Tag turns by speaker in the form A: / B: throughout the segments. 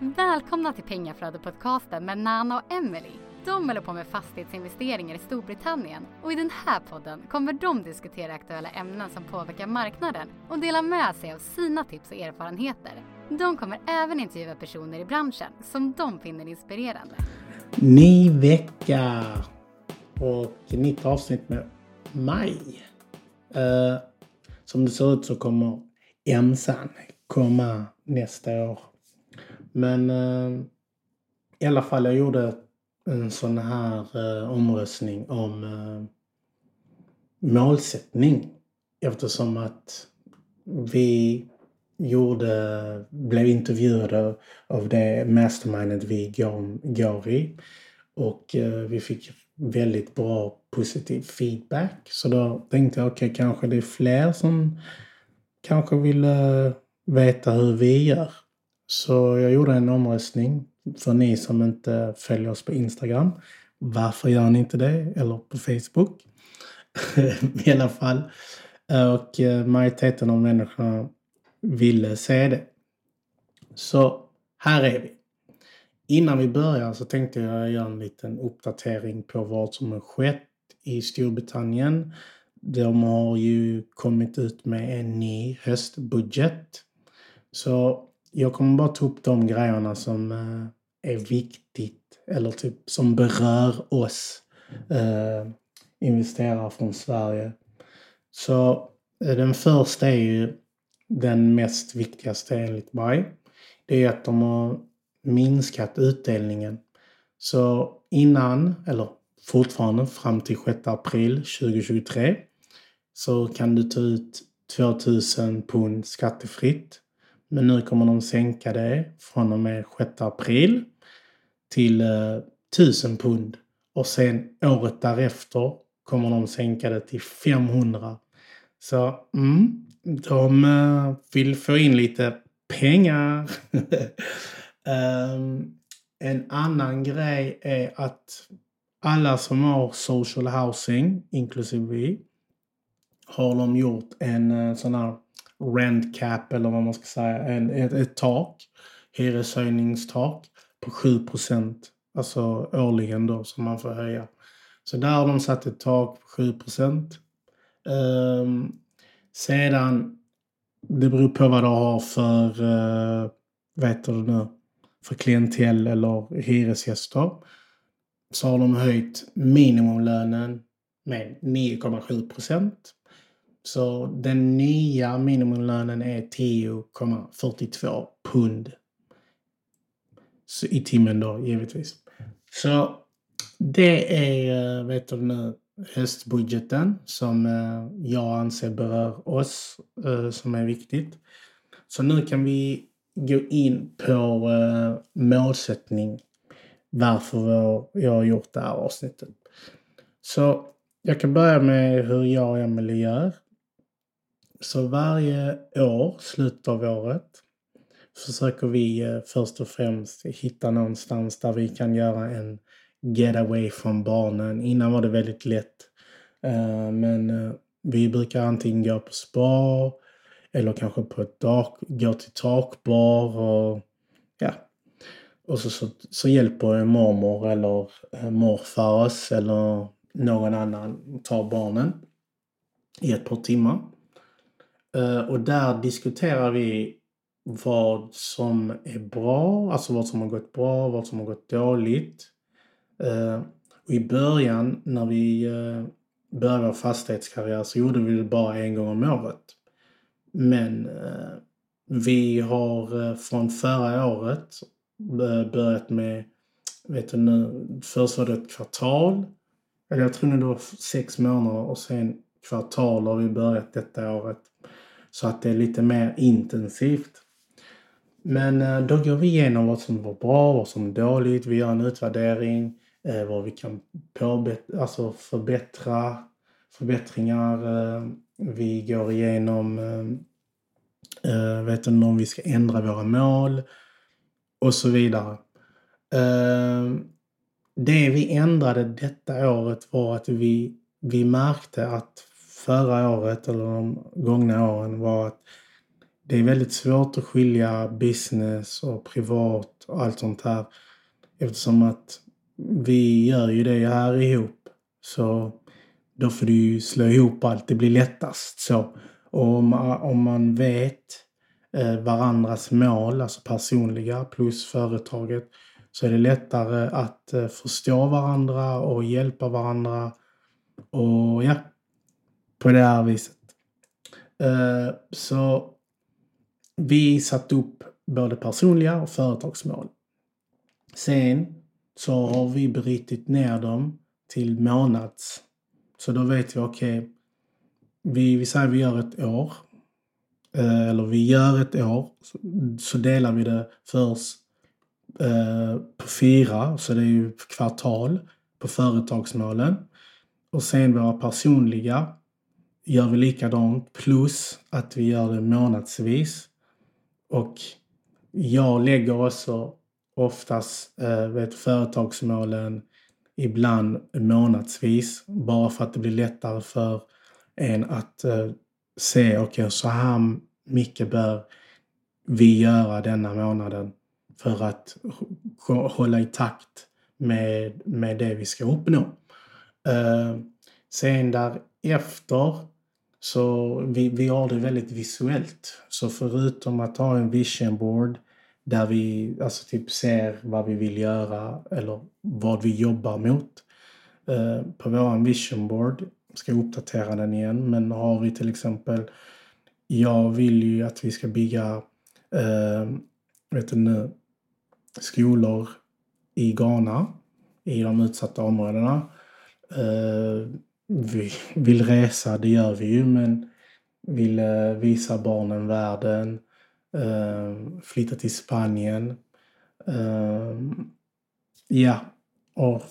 A: Välkomna till Pengaflödet-podcasten med Nana och Emily. De håller på med fastighetsinvesteringar i Storbritannien och i den här podden kommer de diskutera aktuella ämnen som påverkar marknaden och dela med sig av sina tips och erfarenheter. De kommer även intervjua personer i branschen som de finner inspirerande.
B: Ny vecka och nytt avsnitt med maj. Uh, eh, som det ser ut så kommer Emsan komma nästa år. Men eh, i alla fall, jag gjorde en sån här eh, omröstning om eh, målsättning. Eftersom att vi gjorde, blev intervjuade av det mastermindet vi går, går i. Och eh, vi fick väldigt bra positiv feedback. Så då tänkte jag, okej, okay, kanske det är fler som kanske vill eh, veta hur vi gör. Så jag gjorde en omröstning för ni som inte följer oss på Instagram. Varför gör ni inte det? Eller på Facebook. I alla fall. Och eh, majoriteten av människorna ville se det. Så här är vi. Innan vi börjar så tänkte jag göra en liten uppdatering på vad som har skett i Storbritannien. De har ju kommit ut med en ny höstbudget. Så jag kommer bara ta upp de grejerna som eh, är viktigt eller typ som berör oss eh, investerare från Sverige. Så eh, den första är ju den mest viktigaste enligt mig. Det är att de har minskat utdelningen. Så innan, eller fortfarande fram till 6 april 2023, så kan du ta ut 2000 pund skattefritt men nu kommer de sänka det från och med 6 april till eh, 1000 pund. Och sen året därefter kommer de sänka det till 500. Så mm, de eh, vill få in lite pengar. um, en annan grej är att alla som har social housing, inklusive vi, har de gjort en eh, sån här rent cap eller vad man ska säga, en, ett, ett tak, hyreshöjningstak på 7 procent. alltså årligen då som man får höja. Så där har de satt ett tak på 7 um, ehm, Sedan, det beror på vad du har för, uh, vet du nu, för klientell eller hyresgäster. Så har de höjt minimumlönen med 9,7 procent. Så den nya minimumlönen är 10,42 pund. Så I timmen då, givetvis. Så det är, vet du nu, höstbudgeten som eh, jag anser berör oss, eh, som är viktigt. Så nu kan vi gå in på eh, målsättning varför jag har gjort det här avsnittet. Så jag kan börja med hur jag och Emelie gör. Så varje år, slutet av året, försöker vi eh, först och främst hitta någonstans där vi kan göra en getaway från barnen. Innan var det väldigt lätt. Eh, men eh, vi brukar antingen gå på spa eller kanske på ett dak, gå till takbar och ja. Och så, så, så hjälper mormor eller morfar oss eller någon annan tar barnen i ett par timmar. Eh, och där diskuterar vi vad som är bra, alltså vad som har gått bra, vad som har gått dåligt. Eh, och I början när vi eh, började vår fastighetskarriär så gjorde vi det bara en gång om året. Men vi har från förra året börjat med, vet du nu, först var det ett kvartal. Eller jag tror nu det var sex månader och sen kvartal har vi börjat detta året. Så att det är lite mer intensivt. Men eh, då går vi igenom vad som var bra, vad som var dåligt. Vi gör en utvärdering, eh, vad vi kan alltså förbättra, förbättringar. Eh, vi går igenom, vet du, om vi ska ändra våra mål och så vidare. Det vi ändrade detta året var att vi, vi märkte att förra året eller de gångna åren var att det är väldigt svårt att skilja business och privat och allt sånt här. Eftersom att vi gör ju det här ihop. Så då får du ju slå ihop allt. Det blir lättast så. Och om, om man vet eh, varandras mål, alltså personliga plus företaget, så är det lättare att eh, förstå varandra och hjälpa varandra. Och ja, på det här viset. Eh, så vi satte upp både personliga och företagsmål. Sen så har vi brutit ner dem till månads. Så då vet vi, okej, okay, vi, vi säger vi gör ett år. Eh, eller vi gör ett år. Så delar vi det först eh, på fyra, så det är ju kvartal på företagsmålen. Och sen våra personliga gör vi likadant plus att vi gör det månadsvis. Och jag lägger också oftast eh, vet, företagsmålen ibland månadsvis bara för att det blir lättare för en att eh, se, okej okay, så här mycket bör vi göra denna månaden för att hålla i takt med, med det vi ska uppnå. Eh, sen därefter så vi, vi har det väldigt visuellt. Så förutom att ha en vision board där vi alltså typ ser vad vi vill göra eller vad vi jobbar mot. Eh, på vår vision board, ska uppdatera den igen, men har vi till exempel jag vill ju att vi ska bygga eh, vet du nu, skolor i Ghana, i de utsatta områdena. Eh, vi vill resa, det gör vi ju, men vill eh, visa barnen världen, eh, flytta till Spanien. Eh, ja, och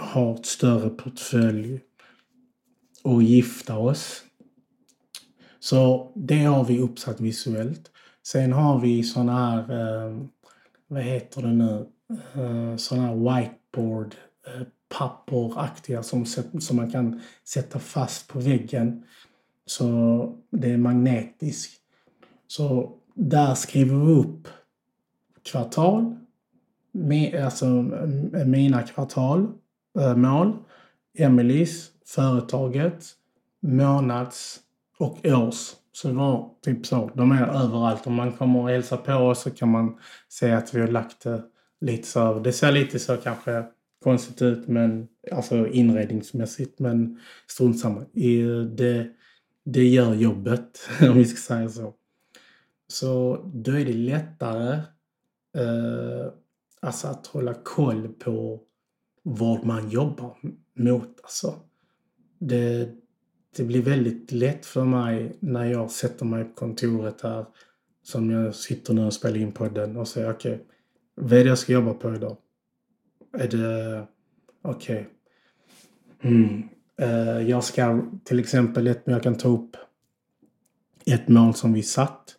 B: ha ett större portfölj och gifta oss. Så det har vi uppsatt visuellt. Sen har vi såna här, eh, vad heter det nu, eh, såna här whiteboard papperaktiga som, som man kan sätta fast på väggen. Så det är magnetiskt. Så där skriver vi upp kvartal, alltså mina kvartalmål, eh, Emelies, företaget, månads och års. Så det var typ så. De är överallt. Om man kommer och hälsar på oss så kan man se att vi har lagt det lite så. Det ser lite så kanske konstigt ut, men alltså inredningsmässigt. Men strunt samma. Det, det gör jobbet, om vi ska säga så. Så då är det lättare eh, alltså att hålla koll på vad man jobbar mot. Alltså, det, det blir väldigt lätt för mig när jag sätter mig på kontoret här som jag sitter nu och spelar in podden och säger okej, okay, vad är det jag ska jobba på idag? Är det... Okej. Okay. Mm. Uh, jag ska till exempel, ett, jag kan ta upp ett mål som vi satt.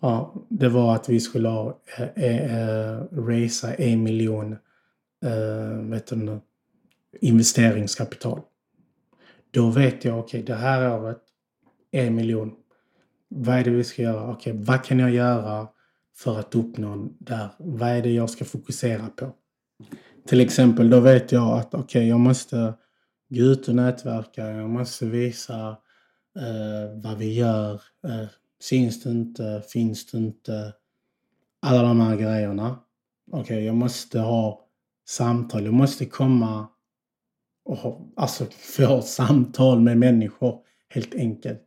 B: Ja, det var att vi skulle ha äh, äh, racea en miljon äh, vet du, investeringskapital. Då vet jag, okej, okay, det här året, en miljon. Vad är det vi ska göra? Okej, okay, vad kan jag göra för att uppnå där? Vad är det jag ska fokusera på? Till exempel, då vet jag att okej, okay, jag måste gå ut och nätverka. Jag måste visa eh, vad vi gör. Eh, syns det inte? Finns det inte? Alla de här grejerna. Okej, okay, jag måste ha samtal. Jag måste komma och ha, alltså få samtal med människor helt enkelt.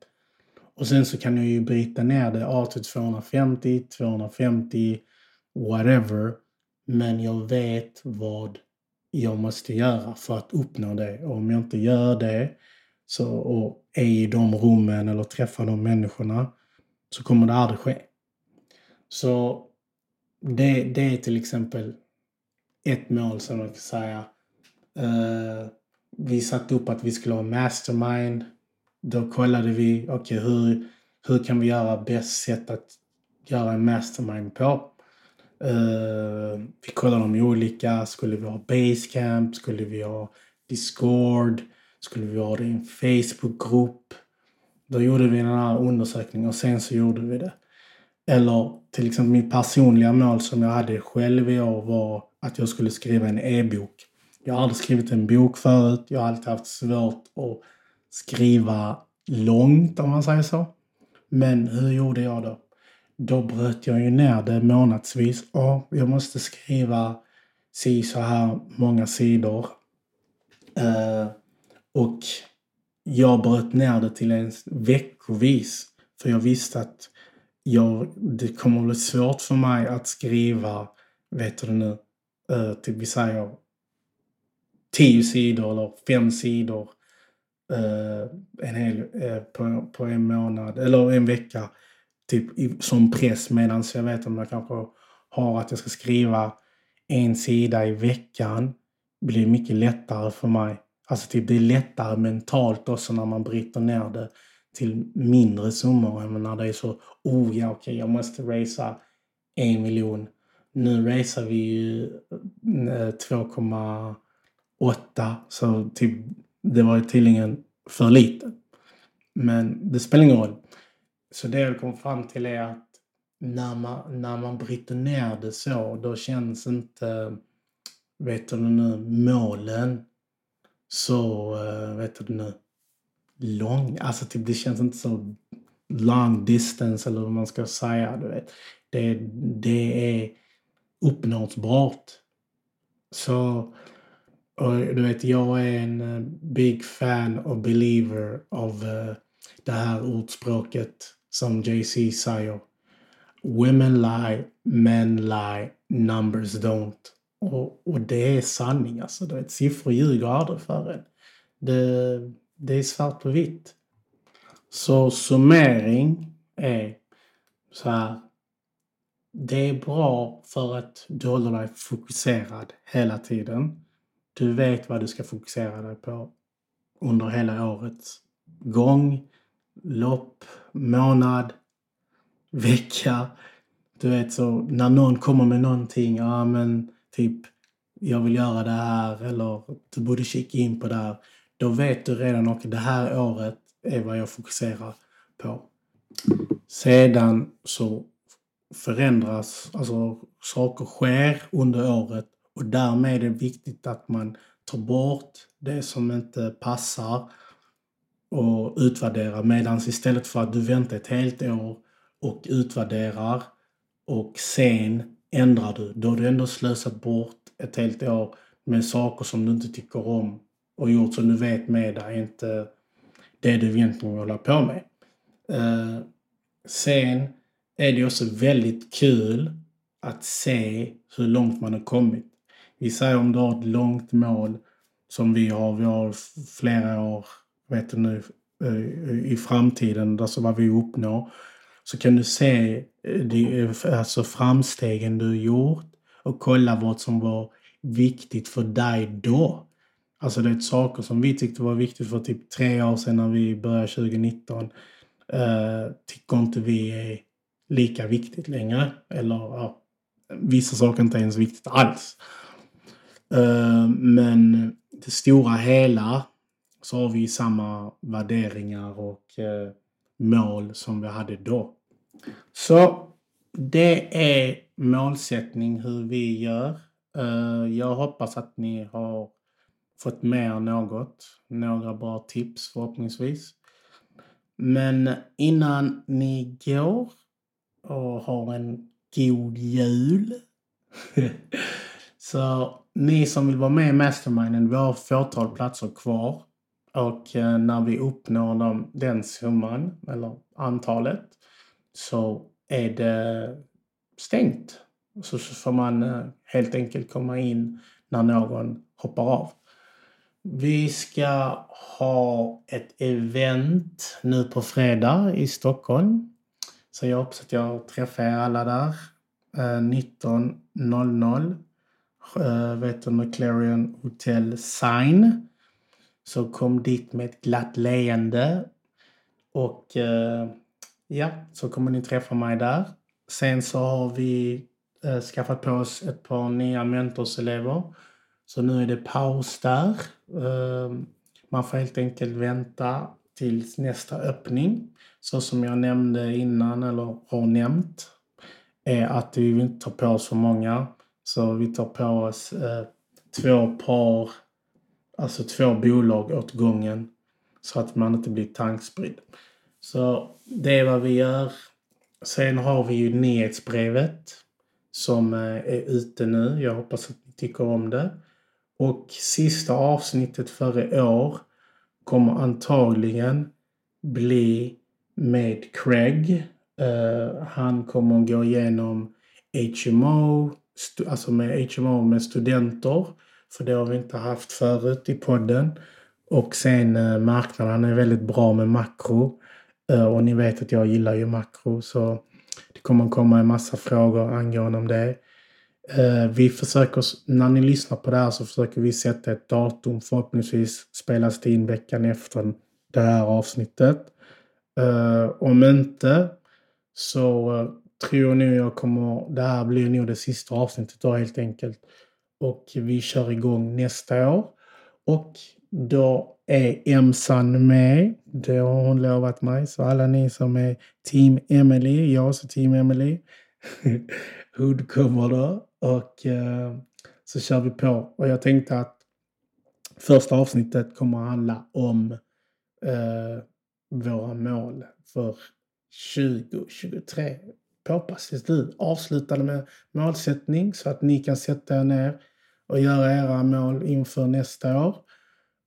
B: Och sen så kan jag ju bryta ner det A till 250, 250, whatever. Men jag vet vad jag måste göra för att uppnå det. Och om jag inte gör det så, och är i de rummen eller träffar de människorna så kommer det aldrig ske. Så det, det är till exempel ett mål som jag kan säga. Uh, vi satte upp att vi skulle ha mastermind. Då kollade vi, okej okay, hur, hur kan vi göra bäst sätt att göra en mastermind på? Uh, vi kollade de olika. Skulle vi ha Basecamp? Skulle vi ha Discord? Skulle vi ha det i en Facebookgrupp? Då gjorde vi den här undersökningen och sen så gjorde vi det. Eller till exempel mitt personliga mål som jag hade själv i år var att jag skulle skriva en e-bok. Jag har aldrig skrivit en bok förut. Jag har alltid haft svårt att skriva långt om man säger så. Men hur gjorde jag då? Då bröt jag ju ner det månadsvis. Och jag måste skriva si så här många sidor. Uh, och jag bröt ner det till en veckovis. För jag visste att jag, det kommer att bli svårt för mig att skriva, vet du nu, uh, typ vi säger tio sidor eller fem sidor uh, en hel, uh, på, på en månad eller en vecka typ i, som press medan jag vet om jag kanske har att jag ska skriva en sida i veckan blir mycket lättare för mig. Alltså typ det är lättare mentalt också när man bryter ner det till mindre summor än när det är så, oh ja okej okay, jag måste racea en miljon. Nu racear vi ju eh, 2,8 så typ det var ju tydligen för lite. Men det spelar ingen roll. Så det jag kom fram till är att när man, när man bryter ner det så, då känns inte, vet du nu, målen så, eh, vet du nu, lång. Alltså typ, det känns inte så long distance eller vad man ska säga. Du vet. Det, det är uppnåbart. Så, och du vet, jag är en eh, big fan och believer av uh, det här ordspråket som JC säger. Women lie, men lie, numbers don't. Och, och det är sanning alltså. Du vet, siffror ljuger aldrig för en. Det, det är svart på vitt. Så summering är så här. Det är bra för att du håller dig fokuserad hela tiden. Du vet vad du ska fokusera dig på under hela årets gång, lopp, månad, vecka. Du vet så när någon kommer med någonting, ja men typ jag vill göra det här eller du borde kika in på det här. Då vet du redan och det här året är vad jag fokuserar på. Sedan så förändras, alltså saker sker under året och därmed är det viktigt att man tar bort det som inte passar och utvärderar medan istället för att du väntar ett helt år och utvärderar och sen ändrar du, då har du ändå slösat bort ett helt år med saker som du inte tycker om och gjort som du vet med dig inte det du egentligen vill hålla på med. Eh, sen är det också väldigt kul att se hur långt man har kommit. Vi säger om du har ett långt mål som vi har, vi har flera år, vet du nu, eh, i framtiden, alltså vad vi uppnår så kan du se eh, eh, alltså framstegen du gjort och kolla vad som var viktigt för dig då. Alltså det är saker som vi tyckte var viktigt för typ tre år sedan när vi började 2019. Uh, tycker inte vi är lika viktigt längre. Eller ja, vissa saker är inte ens viktigt alls. Uh, men det stora hela så har vi samma värderingar och eh, mål som vi hade då. Så det är målsättning hur vi gör. Eh, jag hoppas att ni har fått med er något. Några bra tips förhoppningsvis. Men innan ni går och har en god jul. så ni som vill vara med i Masterminden, vi har fåtal platser kvar. Och eh, när vi uppnår dem, den summan, eller antalet, så är det stängt. Så får man eh, helt enkelt komma in när någon hoppar av. Vi ska ha ett event nu på fredag i Stockholm. Så jag hoppas att jag träffar er alla där. Eh, 19.00. Vet du, McLaren Hotel Sign. Så kom dit med ett glatt leende. Och eh, ja, så kommer ni träffa mig där. Sen så har vi eh, skaffat på oss ett par nya mentorselever. Så nu är det paus där. Eh, man får helt enkelt vänta tills nästa öppning. Så som jag nämnde innan, eller har nämnt. är att vi inte tar på oss för många. Så vi tar på oss eh, två par, alltså två bolag åt gången. Så att man inte blir tankspridd. Så det är vad vi gör. Sen har vi ju nyhetsbrevet som eh, är ute nu. Jag hoppas att ni tycker om det. Och sista avsnittet för i år kommer antagligen bli med Craig. Uh, han kommer gå igenom HMO, alltså med HMO med studenter. För det har vi inte haft förut i podden. Och sen eh, marknaden, är väldigt bra med makro. Eh, och ni vet att jag gillar ju makro så det kommer komma en massa frågor angående det. Eh, vi försöker, när ni lyssnar på det här så försöker vi sätta ett datum. Förhoppningsvis spelas det in veckan efter det här avsnittet. Om inte så tror jag nog jag kommer, det här blir nog det sista avsnittet då helt enkelt. Och vi kör igång nästa år. Och då är Emsan med. Det har hon lovat mig. Så alla ni som är Team Emily, jag så Team Emily. Hood kommer då. Och eh, så kör vi på. Och jag tänkte att första avsnittet kommer att handla om eh, våra mål för 2023 påpassligt du avslutade med målsättning så att ni kan sätta er ner och göra era mål inför nästa år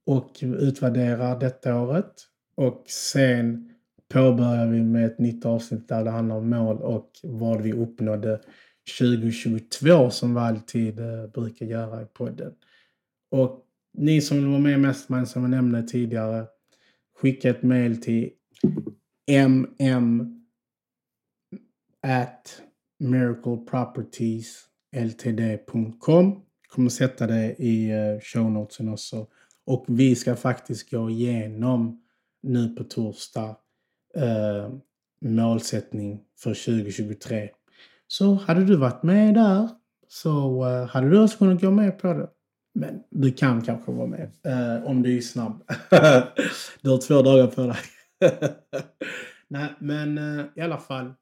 B: och utvärdera detta året. Och sen påbörjar vi med ett nytt avsnitt där det handlar om mål och vad vi uppnådde 2022 som vi alltid eh, brukar göra i podden. Och ni som vill vara med i Mastermind som jag nämnde tidigare, skicka ett mail till mm at miraclepropertiesltd.com. kommer sätta det i eh, show notesen också. Och vi ska faktiskt gå igenom nu på torsdag eh, målsättning för 2023. Så hade du varit med där så eh, hade du också kunnat gå med på det. Men du kan kanske vara med eh, om du är snabb. du har två dagar på dig. Nej, men eh, i alla fall.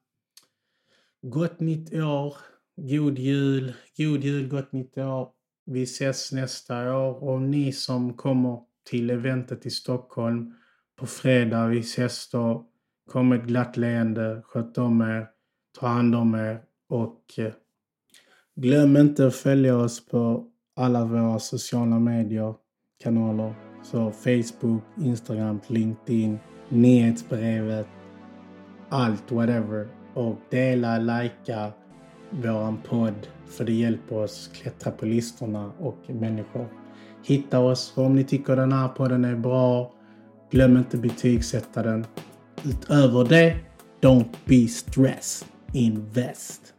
B: Gott nytt år. God jul. God jul, gott nytt år. Vi ses nästa år. Och ni som kommer till eventet i Stockholm på fredag, vi ses då. Kom med ett glatt leende. Sköt om er. Ta hand om er. Och eh, glöm inte att följa oss på alla våra sociala medier kanaler. Så Facebook, Instagram, LinkedIn nyhetsbrevet, allt whatever. Och dela, likea våran podd för det hjälper oss klättra på listorna och människor hitta oss. Och om ni tycker den här podden är bra, glöm inte betygsätta den. Utöver det, don't be stressed. Invest.